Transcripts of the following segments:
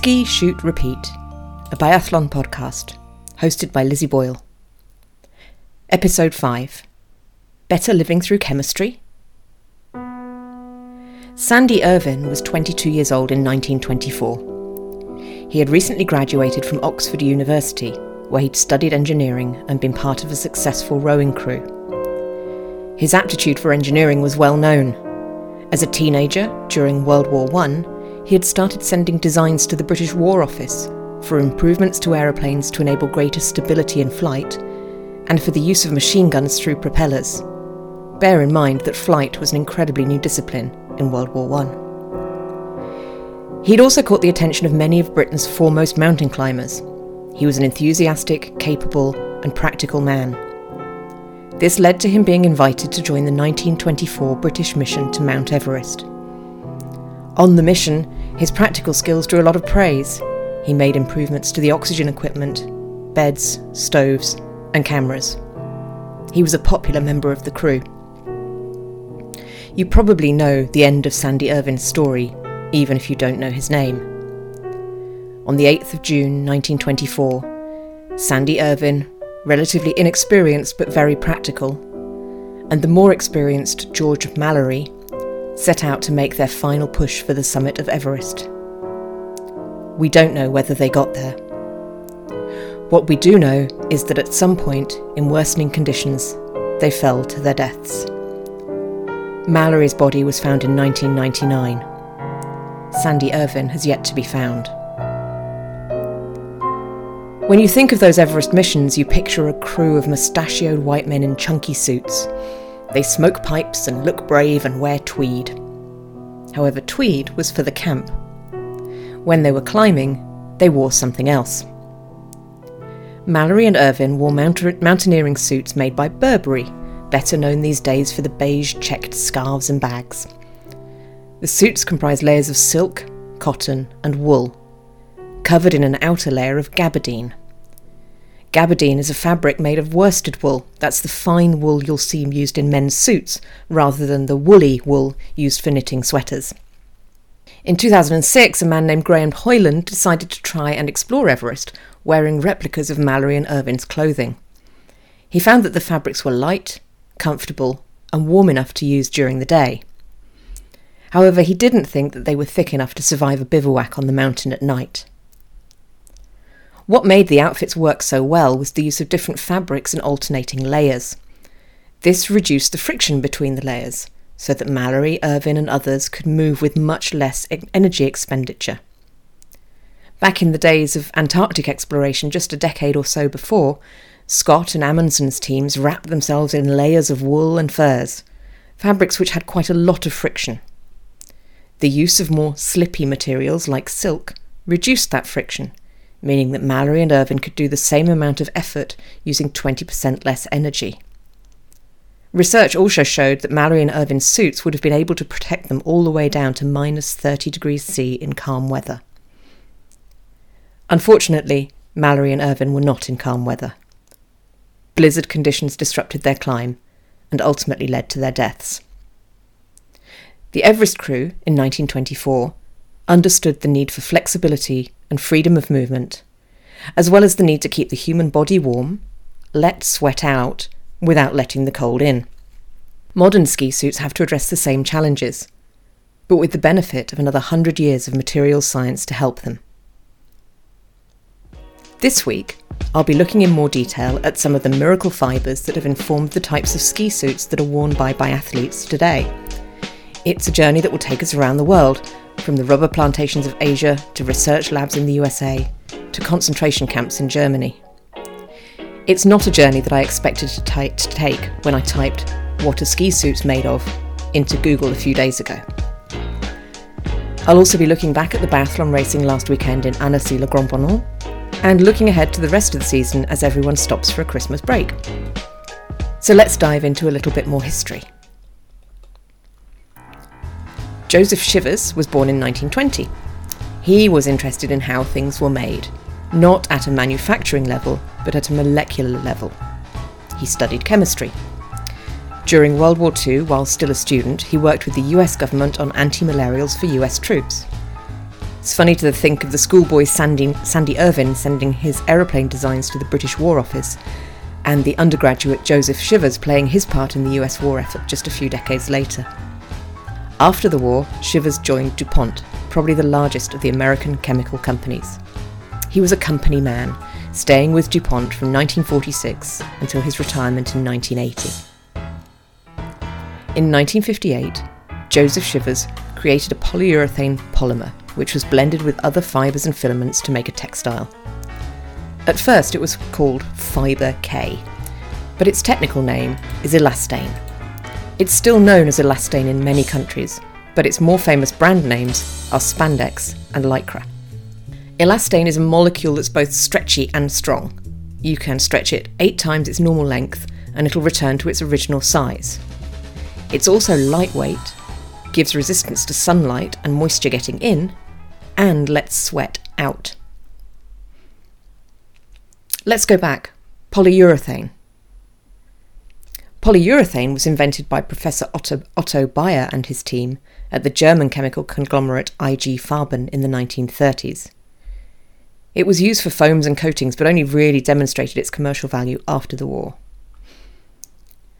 Ski, Shoot, Repeat, a biathlon podcast, hosted by Lizzie Boyle. Episode 5 Better Living Through Chemistry? Sandy Irvine was 22 years old in 1924. He had recently graduated from Oxford University, where he'd studied engineering and been part of a successful rowing crew. His aptitude for engineering was well known. As a teenager, during World War I, he had started sending designs to the British War Office for improvements to aeroplanes to enable greater stability in flight and for the use of machine guns through propellers. Bear in mind that flight was an incredibly new discipline in World War I. He'd also caught the attention of many of Britain's foremost mountain climbers. He was an enthusiastic, capable, and practical man. This led to him being invited to join the 1924 British mission to Mount Everest. On the mission, his practical skills drew a lot of praise. He made improvements to the oxygen equipment, beds, stoves, and cameras. He was a popular member of the crew. You probably know the end of Sandy Irvine's story, even if you don't know his name. On the 8th of June 1924, Sandy Irvine, relatively inexperienced but very practical, and the more experienced George Mallory set out to make their final push for the summit of Everest. We don't know whether they got there. What we do know is that at some point, in worsening conditions, they fell to their deaths. Mallory's body was found in 1999. Sandy Irvine has yet to be found. When you think of those Everest missions, you picture a crew of mustachioed white men in chunky suits they smoke pipes and look brave and wear tweed. However, tweed was for the camp. When they were climbing, they wore something else. Mallory and Irvine wore mountaineering suits made by Burberry, better known these days for the beige checked scarves and bags. The suits comprise layers of silk, cotton, and wool, covered in an outer layer of gabardine. Gabardine is a fabric made of worsted wool. That's the fine wool you'll see used in men's suits, rather than the woolly wool used for knitting sweaters. In 2006, a man named Graham Hoyland decided to try and explore Everest, wearing replicas of Mallory and Irvine's clothing. He found that the fabrics were light, comfortable, and warm enough to use during the day. However, he didn't think that they were thick enough to survive a bivouac on the mountain at night. What made the outfits work so well was the use of different fabrics and alternating layers. This reduced the friction between the layers, so that Mallory, Irvine, and others could move with much less energy expenditure. Back in the days of Antarctic exploration, just a decade or so before, Scott and Amundsen's teams wrapped themselves in layers of wool and furs, fabrics which had quite a lot of friction. The use of more slippy materials like silk reduced that friction, meaning that Mallory and Irvine could do the same amount of effort using 20% less energy. Research also showed that Mallory and Irvine's suits would have been able to protect them all the way down to minus 30 degrees C in calm weather. Unfortunately, Mallory and Irvine were not in calm weather. Blizzard conditions disrupted their climb and ultimately led to their deaths. The Everest crew in 1924 understood the need for flexibility and freedom of movement, as well as the need to keep the human body warm, let sweat out without letting the cold in. Modern ski suits have to address the same challenges, but with the benefit of another hundred years of materials science to help them. This week, I'll be looking in more detail at some of the miracle fibres that have informed the types of ski suits that are worn by biathletes today. It's a journey that will take us around the world, from the rubber plantations of Asia to research labs in the USA to concentration camps in Germany. It's not a journey that I expected to, t- to take when I typed what are ski suits made of into Google a few days ago. I'll also be looking back at the biathlon racing last weekend in Annecy-le-Grand-Bornand and looking ahead to the rest of the season as everyone stops for a Christmas break. So let's dive into a little bit more history. Joseph Shivers was born in 1920. He was interested in how things were made, not at a manufacturing level, but at a molecular level. He studied chemistry. During World War II, while still a student, he worked with the US government on anti malarials for US troops. It's funny to think of the schoolboy Sandy, Sandy Irvine sending his aeroplane designs to the British War Office, and the undergraduate Joseph Shivers playing his part in the US war effort just a few decades later. After the war, Shivers joined DuPont, probably the largest of the American chemical companies. He was a company man, staying with DuPont from 1946 until his retirement in 1980. In 1958, Joseph Shivers created a polyurethane polymer which was blended with other fibres and filaments to make a textile. At first, it was called Fibre K, but its technical name is elastane. It's still known as elastane in many countries, but its more famous brand names are spandex and lycra. Elastane is a molecule that's both stretchy and strong. You can stretch it eight times its normal length and it'll return to its original size. It's also lightweight, gives resistance to sunlight and moisture getting in, and lets sweat out. Let's go back. Polyurethane. Polyurethane was invented by Professor Otto, Otto Bayer and his team at the German chemical conglomerate IG Farben in the 1930s. It was used for foams and coatings, but only really demonstrated its commercial value after the war.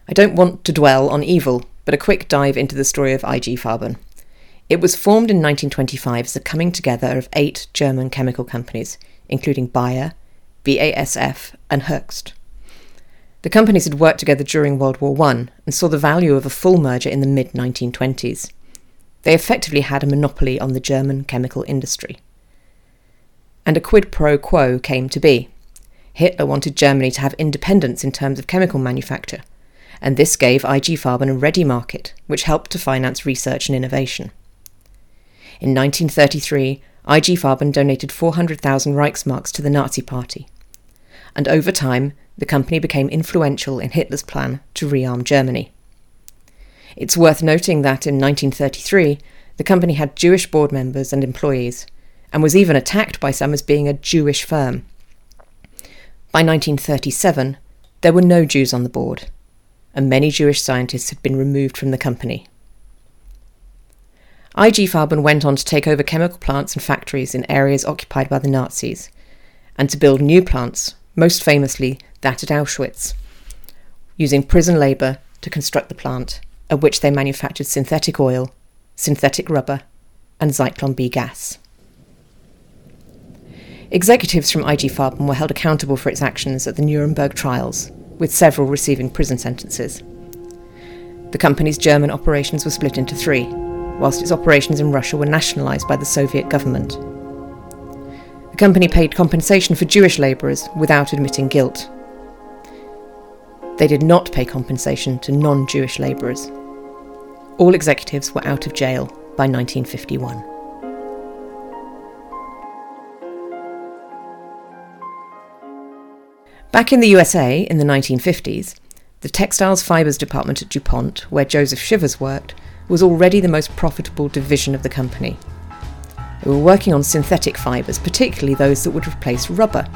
I don't want to dwell on evil, but a quick dive into the story of IG Farben. It was formed in 1925 as a coming together of eight German chemical companies, including Bayer, BASF, and Hoechst. The companies had worked together during World War I and saw the value of a full merger in the mid 1920s. They effectively had a monopoly on the German chemical industry. And a quid pro quo came to be. Hitler wanted Germany to have independence in terms of chemical manufacture, and this gave IG Farben a ready market, which helped to finance research and innovation. In 1933, IG Farben donated 400,000 Reichsmarks to the Nazi Party. And over time, the company became influential in Hitler's plan to rearm Germany. It's worth noting that in 1933, the company had Jewish board members and employees, and was even attacked by some as being a Jewish firm. By 1937, there were no Jews on the board, and many Jewish scientists had been removed from the company. IG Farben went on to take over chemical plants and factories in areas occupied by the Nazis, and to build new plants, most famously that at Auschwitz, using prison labour to construct the plant, at which they manufactured synthetic oil, synthetic rubber, and Zyklon B gas. Executives from IG Farben were held accountable for its actions at the Nuremberg trials, with several receiving prison sentences. The company's German operations were split into three whilst its operations in Russia were nationalised by the Soviet government. The company paid compensation for Jewish labourers without admitting guilt. They did not pay compensation to non Jewish labourers. All executives were out of jail by 1951. Back in the USA in the 1950s, the Textiles Fibres Department at DuPont, where Joseph Shivers worked, was already the most profitable division of the company. They were working on synthetic fibres, particularly those that would replace rubber.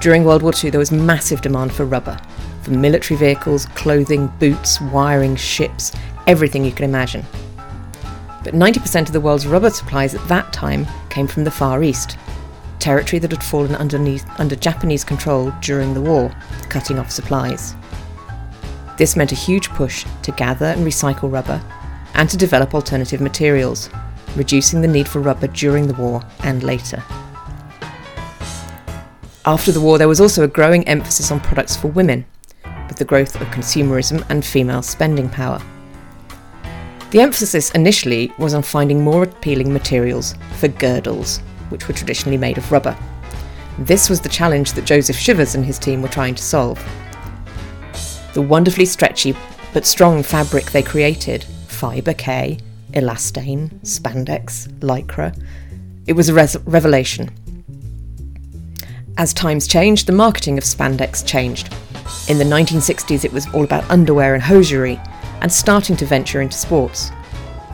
During World War II, there was massive demand for rubber, for military vehicles, clothing, boots, wiring, ships, everything you can imagine. But 90% of the world's rubber supplies at that time came from the Far East, territory that had fallen underneath, under Japanese control during the war, cutting off supplies. This meant a huge push to gather and recycle rubber and to develop alternative materials, reducing the need for rubber during the war and later. After the war, there was also a growing emphasis on products for women, with the growth of consumerism and female spending power. The emphasis initially was on finding more appealing materials for girdles, which were traditionally made of rubber. This was the challenge that Joseph Shivers and his team were trying to solve the wonderfully stretchy but strong fabric they created fibre K, elastane, spandex, lycra. It was a res- revelation. As times changed, the marketing of spandex changed. In the 1960s, it was all about underwear and hosiery, and starting to venture into sports.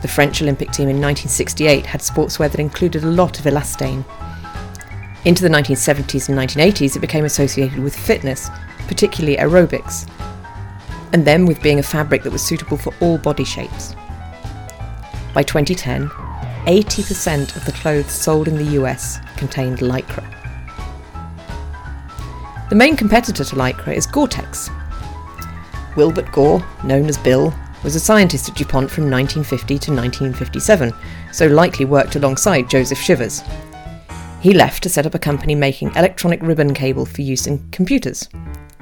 The French Olympic team in 1968 had sportswear that included a lot of elastane. Into the 1970s and 1980s, it became associated with fitness, particularly aerobics, and then with being a fabric that was suitable for all body shapes. By 2010, 80% of the clothes sold in the US contained lycra. The main competitor to lycra is Gore-Tex. Wilbert Gore, known as Bill, was a scientist at DuPont from 1950 to 1957, so likely worked alongside Joseph Shivers. He left to set up a company making electronic ribbon cable for use in computers.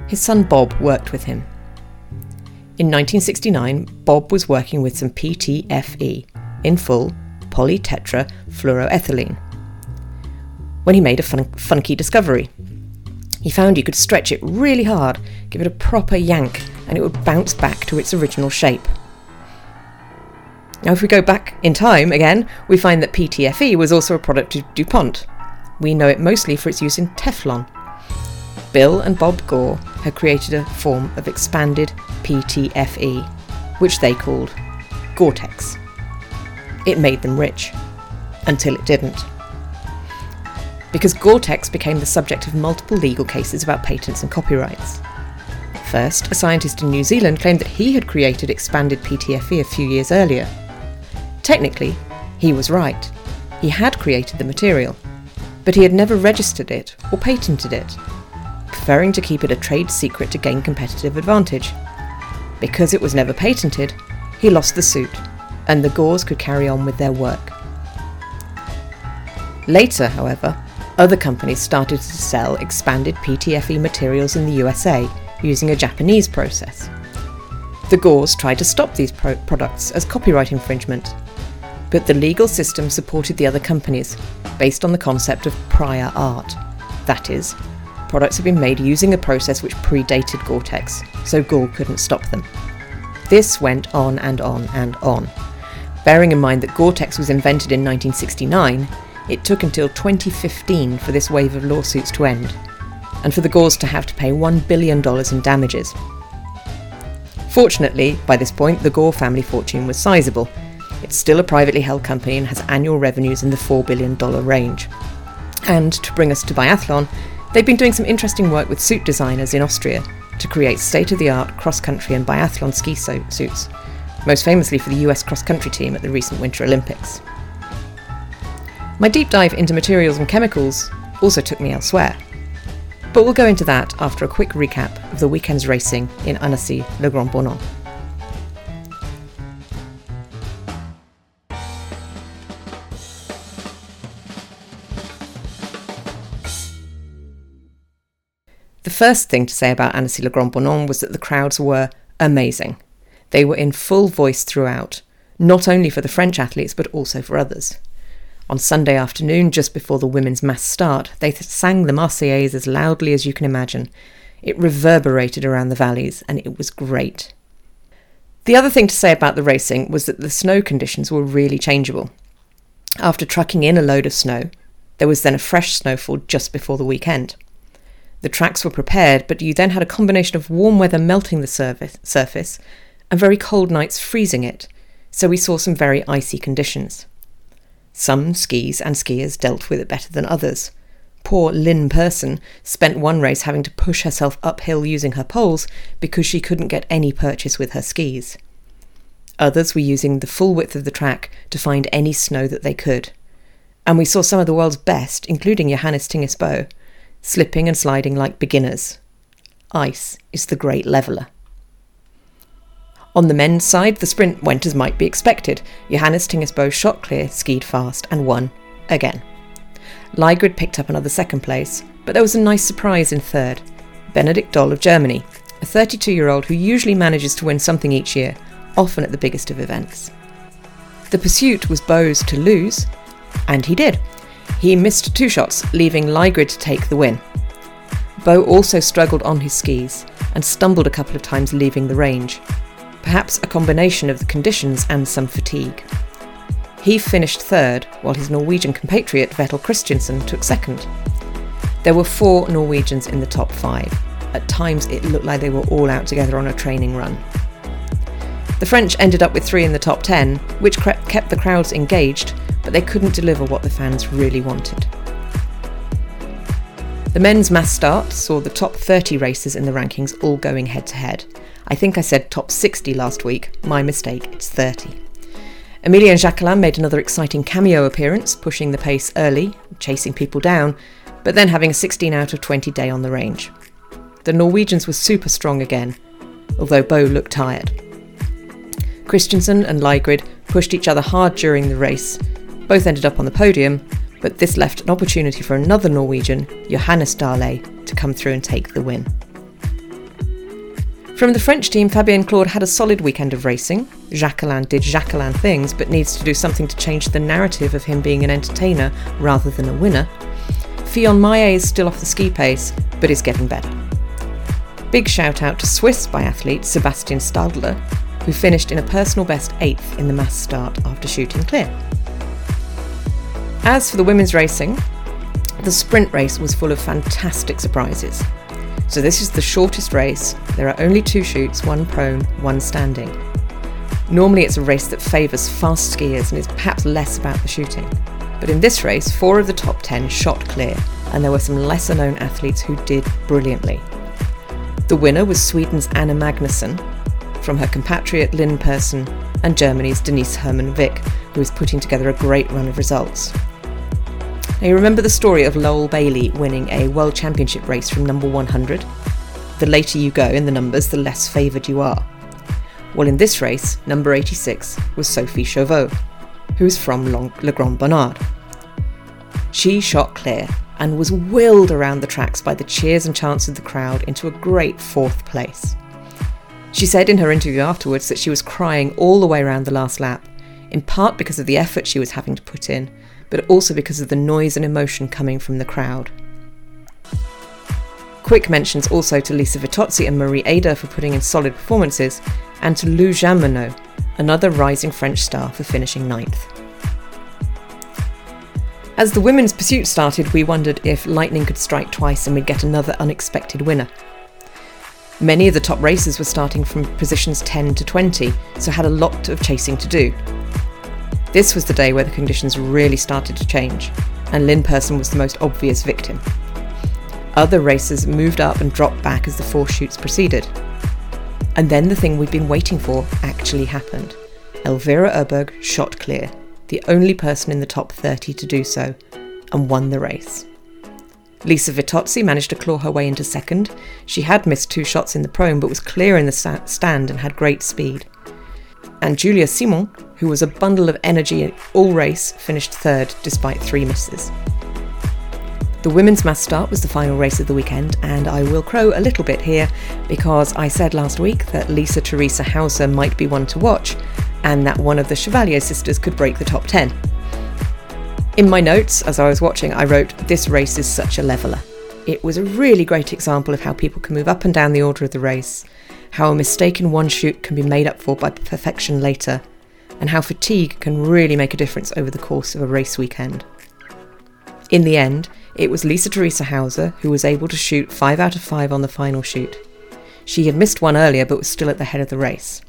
His son Bob worked with him. In 1969, Bob was working with some PTFE, in full polytetra fluoroethylene, when he made a fun- funky discovery. He found you could stretch it really hard, give it a proper yank, and it would bounce back to its original shape. Now, if we go back in time again, we find that PTFE was also a product of DuPont. We know it mostly for its use in Teflon. Bill and Bob Gore had created a form of expanded PTFE, which they called Gore-Tex. It made them rich, until it didn't. Because Gore-Tex became the subject of multiple legal cases about patents and copyrights. First, a scientist in New Zealand claimed that he had created expanded PTFE a few years earlier. Technically, he was right. He had created the material, but he had never registered it or patented it, preferring to keep it a trade secret to gain competitive advantage. Because it was never patented, he lost the suit, and the Gores could carry on with their work. Later, however, other companies started to sell expanded PTFE materials in the USA using a Japanese process. The Gores tried to stop these pro- products as copyright infringement, but the legal system supported the other companies based on the concept of prior art. That is, products had been made using a process which predated Gore Tex, so Gore couldn't stop them. This went on and on and on. Bearing in mind that Gore Tex was invented in 1969, it took until 2015 for this wave of lawsuits to end, and for the Gores to have to pay $1 billion in damages. Fortunately, by this point, the Gore family fortune was sizable. It's still a privately held company and has annual revenues in the $4 billion range. And to bring us to biathlon, they've been doing some interesting work with suit designers in Austria to create state of the art cross country and biathlon ski so- suits, most famously for the US cross country team at the recent Winter Olympics. My deep dive into materials and chemicals also took me elsewhere. But we'll go into that after a quick recap of the weekend's racing in Annecy Le Grand Bornand. The first thing to say about Annecy Le Grand Bornand was that the crowds were amazing. They were in full voice throughout, not only for the French athletes but also for others. On Sunday afternoon, just before the women's mass start, they sang the Marseillaise as loudly as you can imagine. It reverberated around the valleys, and it was great. The other thing to say about the racing was that the snow conditions were really changeable. After trucking in a load of snow, there was then a fresh snowfall just before the weekend. The tracks were prepared, but you then had a combination of warm weather melting the surface, surface and very cold nights freezing it, so we saw some very icy conditions. Some skis and skiers dealt with it better than others. Poor Linn Persson spent one race having to push herself uphill using her poles because she couldn't get any purchase with her skis. Others were using the full width of the track to find any snow that they could. And we saw some of the world's best, including Johannes Thingnes Bø, slipping and sliding like beginners. Ice is the great leveller. On the men's side, the sprint went as might be expected. Johannes Thingnes Bø shot clear, skied fast, and won again. Lægreid picked up another second place, but there was a nice surprise in third. Benedikt Doll of Germany, a 32 year old who usually manages to win something each year, often at the biggest of events. The pursuit was Bo's to lose, and he did. He missed two shots, leaving Lægreid to take the win. Bo also struggled on his skis and stumbled a couple of times leaving the range, perhaps a combination of the conditions and some fatigue. He finished third, while his Norwegian compatriot Vetle Christiansen took second. There were four Norwegians in the top five. At times, it looked like they were all out together on a training run. The French ended up with three in the top ten, which kept the crowds engaged, but they couldn't deliver what the fans really wanted. The men's mass start saw the top 30 racers in the rankings all going head to head. I think I said top 60 last week, my mistake, it's 30. Emilien Jacquelin made another exciting cameo appearance, pushing the pace early, chasing people down, but then having a 16 out of 20 day on the range. The Norwegians were super strong again, although Bo looked tired. Christiansen and Lægreid pushed each other hard during the race. Both ended up on the podium, but this left an opportunity for another Norwegian, Johannes Dale, to come through and take the win. From the French team, Fabien Claude had a solid weekend of racing. Jacquelin did Jacquelin things, but needs to do something to change the narrative of him being an entertainer rather than a winner. Fillon Maillet is still off the ski pace, but is getting better. Big shout out to Swiss biathlete Sebastian Stalder, who finished in a personal best eighth in the mass start after shooting clear. As for the women's racing, the sprint race was full of fantastic surprises. So, this is the shortest race. There are only two shoots, one prone, one standing. Normally, it's a race that favours fast skiers and is perhaps less about the shooting. But in this race, four of the top ten shot clear, and there were some lesser known athletes who did brilliantly. The winner was Sweden's Anna Magnusson, from her compatriot Linn Persson, and Germany's Denise Herrmann Wick, who is putting together a great run of results. Now, you remember the story of Lowell Bailey winning a World Championship race from number 100? The later you go in the numbers, the less favoured you are. Well, in this race, number 86 was Sophie Chauveau, who is from Le Grand Bornand. She shot clear and was whirled around the tracks by the cheers and chants of the crowd into a great fourth place. She said in her interview afterwards that she was crying all the way around the last lap, in part because of the effort she was having to put in, but also because of the noise and emotion coming from the crowd. Quick mentions also to Lisa Vitozzi and Marie Ader for putting in solid performances, and to Lou Jean another rising French star for finishing ninth. As the women's pursuit started, we wondered if lightning could strike twice and we'd get another unexpected winner. Many of the top racers were starting from positions 10 to 20, so had a lot of chasing to do. This was the day where the conditions really started to change, and Linn Persson was the most obvious victim. Other racers moved up and dropped back as the four shoots proceeded. And then the thing we'd been waiting for actually happened. Elvira Öberg shot clear, the only person in the top 30 to do so, and won the race. Lisa Vitozzi managed to claw her way into second. She had missed two shots in the prone but was clear in the stand and had great speed and Julia Simon, who was a bundle of energy all race, finished third despite three misses. The women's mass start was the final race of the weekend, and I will crow a little bit here because I said last week that Lisa Theresa Hauser might be one to watch, and that one of the Chevalier sisters could break the top 10. In my notes, as I was watching, I wrote, This race is such a leveller. It was a really great example of how people can move up and down the order of the race, how a mistake in one shoot can be made up for by perfection later, and how fatigue can really make a difference over the course of a race weekend. In the end, it was Lisa Theresa Hauser who was able to shoot 5 out of 5 on the final shoot. She had missed one earlier but was still at the head of the race.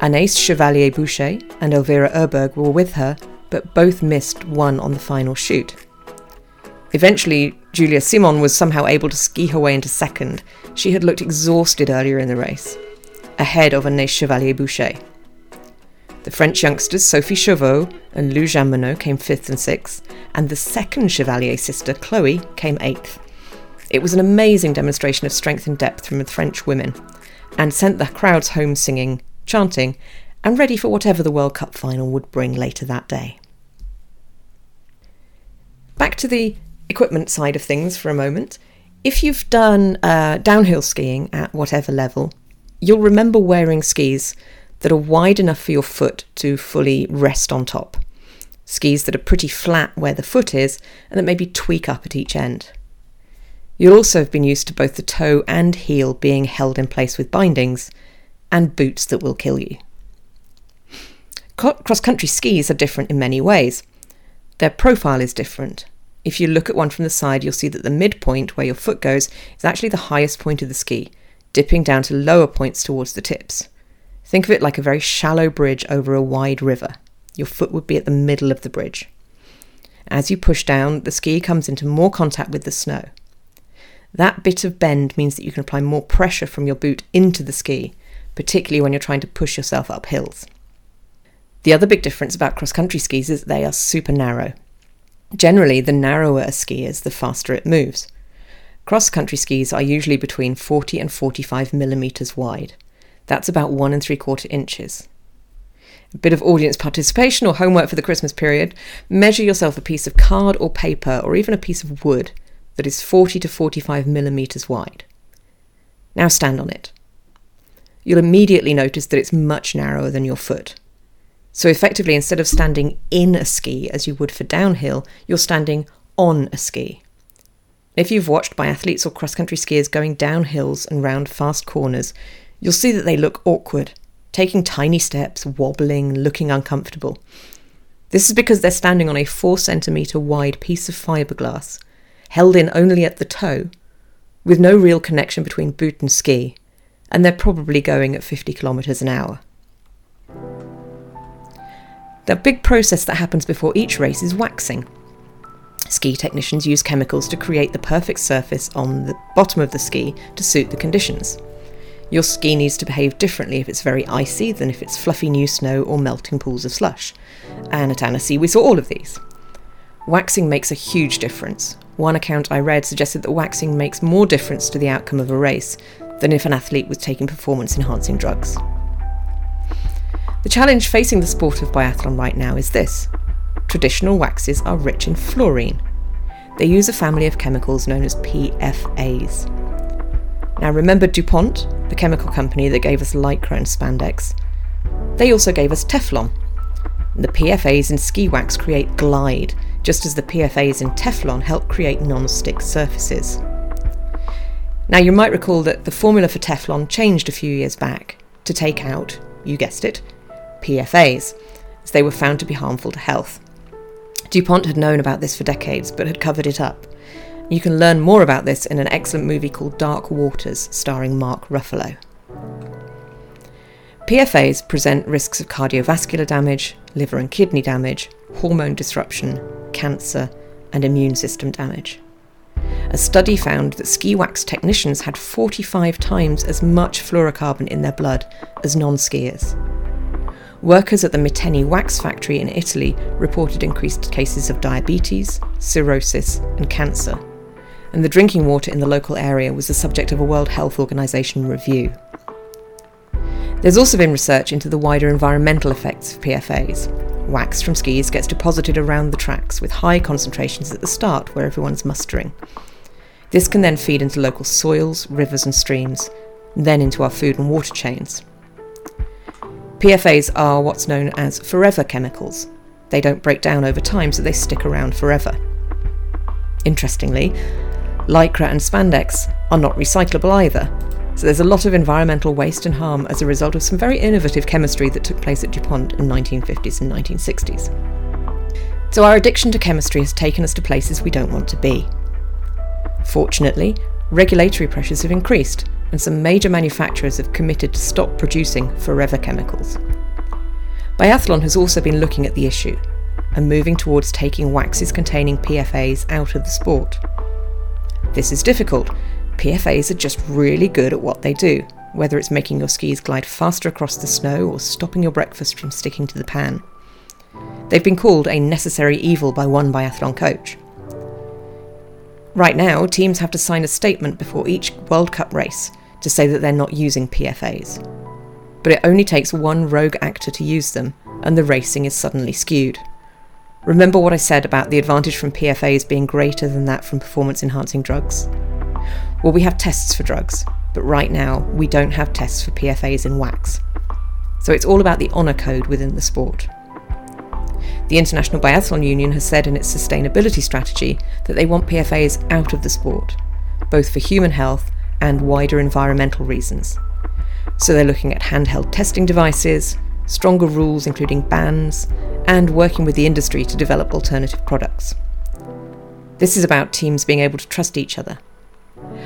Anaïs Chevalier Bouchet and Elvira Öberg were with her, but both missed one on the final chute. Eventually, Julia Simon was somehow able to ski her way into second. She had looked exhausted earlier in the race, ahead of Anaïs Chevalier Bouchet. The French youngsters Sophie Chauveau and Lou Jean came fifth and sixth, and the second Chevalier sister, Chloe, came eighth. It was an amazing demonstration of strength and depth from the French women, and sent the crowds home singing, chanting, and ready for whatever the World Cup final would bring later that day. Back to the equipment side of things for a moment. If you've done uh, downhill skiing at whatever level, you'll remember wearing skis that are wide enough for your foot to fully rest on top. Skis that are pretty flat where the foot is and that maybe tweak up at each end. You'll also have been used to both the toe and heel being held in place with bindings, and boots that will kill you. Cross country skis are different in many ways. Their profile is different. If you look at one from the side, you'll see that the midpoint where your foot goes is actually the highest point of the ski, dipping down to lower points towards the tips. Think of it like a very shallow bridge over a wide river. Your foot would be at the middle of the bridge. As you push down, the ski comes into more contact with the snow. That bit of bend means that you can apply more pressure from your boot into the ski, particularly when you're trying to push yourself up hills. The other big difference about cross country skis is they are super narrow. Generally, the narrower a ski is, the faster it moves. Cross country skis are usually between 40 and 45 millimetres wide. That's about one and three quarter inches. A bit of audience participation or homework for the Christmas period. Measure yourself a piece of card or paper or even a piece of wood that is 40 to 45 millimetres wide. Now stand on it. You'll immediately notice that it's much narrower than your foot. So, effectively, instead of standing in a ski as you would for downhill, you're standing on a ski. If you've watched biathletes or cross country skiers going down hills and round fast corners, you'll see that they look awkward, taking tiny steps, wobbling, looking uncomfortable. This is because they're standing on a 4 centimetre wide piece of fiberglass, held in only at the toe, with no real connection between boot and ski, and they're probably going at 50 kilometres an hour. The big process that happens before each race is waxing. Ski technicians use chemicals to create the perfect surface on the bottom of the ski to suit the conditions. Your ski needs to behave differently if it's very icy than if it's fluffy new snow or melting pools of slush. And at Annecy, we saw all of these. Waxing makes a huge difference. One account I read suggested that waxing makes more difference to the outcome of a race than if an athlete was taking performance enhancing drugs. The challenge facing the sport of biathlon right now is this traditional waxes are rich in fluorine. They use a family of chemicals known as PFAs. Now, remember DuPont, the chemical company that gave us lycra and spandex? They also gave us Teflon. The PFAs in ski wax create glide, just as the PFAs in Teflon help create non stick surfaces. Now, you might recall that the formula for Teflon changed a few years back to take out, you guessed it, PFAs, as they were found to be harmful to health. DuPont had known about this for decades but had covered it up. You can learn more about this in an excellent movie called Dark Waters, starring Mark Ruffalo. PFAs present risks of cardiovascular damage, liver and kidney damage, hormone disruption, cancer, and immune system damage. A study found that ski wax technicians had 45 times as much fluorocarbon in their blood as non skiers. Workers at the Miteni wax factory in Italy reported increased cases of diabetes, cirrhosis, and cancer. And the drinking water in the local area was the subject of a World Health Organization review. There's also been research into the wider environmental effects of PFAs. Wax from skis gets deposited around the tracks with high concentrations at the start where everyone's mustering. This can then feed into local soils, rivers, and streams, then into our food and water chains. PFAs are what's known as forever chemicals. They don't break down over time, so they stick around forever. Interestingly, lycra and spandex are not recyclable either, so there's a lot of environmental waste and harm as a result of some very innovative chemistry that took place at DuPont in 1950s and 1960s. So our addiction to chemistry has taken us to places we don't want to be. Fortunately, regulatory pressures have increased, and some major manufacturers have committed to stop producing forever chemicals. Biathlon has also been looking at the issue and moving towards taking waxes containing PFAs out of the sport. This is difficult. PFAs are just really good at what they do, whether it's making your skis glide faster across the snow or stopping your breakfast from sticking to the pan. They've been called a necessary evil by one biathlon coach. Right now, teams have to sign a statement before each World Cup race to say that they're not using PFAs. But it only takes one rogue actor to use them, and the racing is suddenly skewed. Remember what I said about the advantage from PFAs being greater than that from performance enhancing drugs? Well, we have tests for drugs, but right now we don't have tests for PFAs in wax. So it's all about the honour code within the sport. The International Biathlon Union has said in its sustainability strategy that they want PFAs out of the sport, both for human health and wider environmental reasons. So they're looking at handheld testing devices, stronger rules including bans, and working with the industry to develop alternative products. This is about teams being able to trust each other.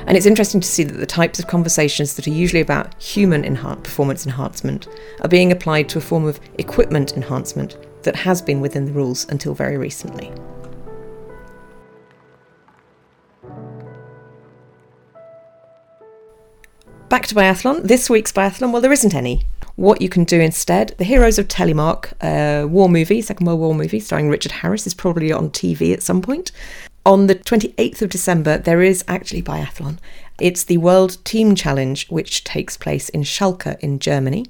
And it's interesting to see that the types of conversations that are usually about human performance enhancement are being applied to a form of equipment enhancement that has been within the rules until very recently. Back to biathlon. This week's biathlon, well, there isn't any. What you can do instead, The Heroes of Telemark, a war movie, Second World War movie, starring Richard Harris, is probably on TV at some point. On the 28th of December, there is actually biathlon. It's the World Team Challenge, which takes place in Schalke in Germany.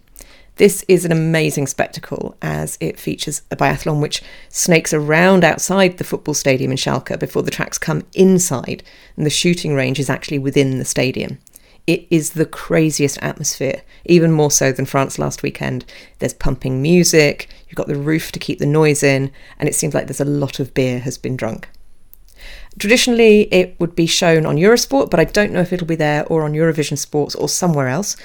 This is an amazing spectacle as it features a biathlon which snakes around outside the football stadium in Schalke before the tracks come inside, and the shooting range is actually within the stadium. It is the craziest atmosphere, even more so than France last weekend. There's pumping music, you've got the roof to keep the noise in, and it seems like there's a lot of beer has been drunk. Traditionally, it would be shown on Eurosport, but I don't know if it'll be there or on Eurovision Sports or somewhere else.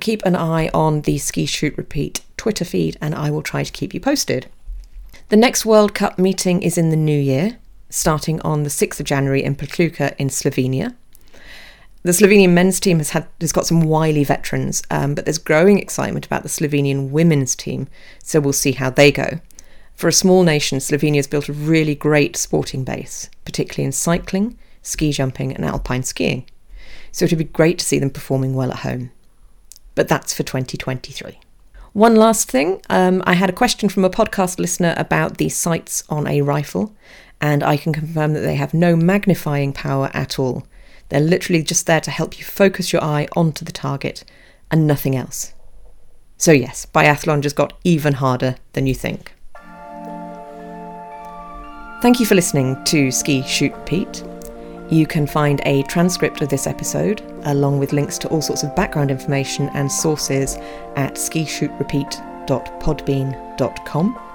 Keep an eye on the Ski Shoot Repeat Twitter feed, and I will try to keep you posted. The next World Cup meeting is in the new year, starting on the 6th of January in Pokluka in Slovenia. The Slovenian men's team has had has got some wily veterans, um, but there's growing excitement about the Slovenian women's team, so we'll see how they go. For a small nation, Slovenia has built a really great sporting base, particularly in cycling, ski jumping, and alpine skiing. So it'd be great to see them performing well at home. But that's for 2023. One last thing um, I had a question from a podcast listener about the sights on a rifle, and I can confirm that they have no magnifying power at all. They're literally just there to help you focus your eye onto the target and nothing else. So, yes, biathlon just got even harder than you think. Thank you for listening to Ski Shoot Repeat. You can find a transcript of this episode, along with links to all sorts of background information and sources at skishootrepeat.podbean.com.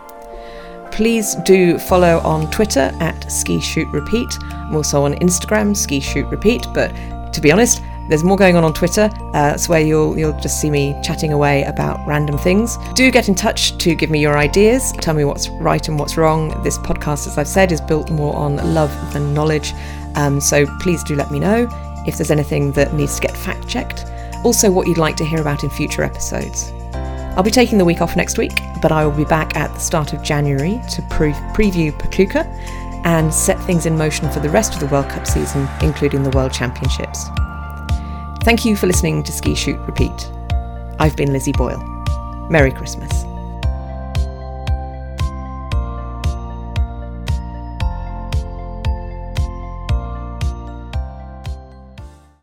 Please do follow on Twitter at Ski Shoot Repeat. I'm also on Instagram, Ski Shoot Repeat, but to be honest, there's more going on on Twitter. Uh, that's where you'll you'll just see me chatting away about random things. Do get in touch to give me your ideas. Tell me what's right and what's wrong. This podcast, as I've said, is built more on love than knowledge. Um, so please do let me know if there's anything that needs to get fact checked. Also, what you'd like to hear about in future episodes. I'll be taking the week off next week, but I will be back at the start of January to pre- preview Pokluka and set things in motion for the rest of the World Cup season, including the World Championships. Thank you for listening to Ski Shoot Repeat. I've been Lizzie Boyle. Merry Christmas.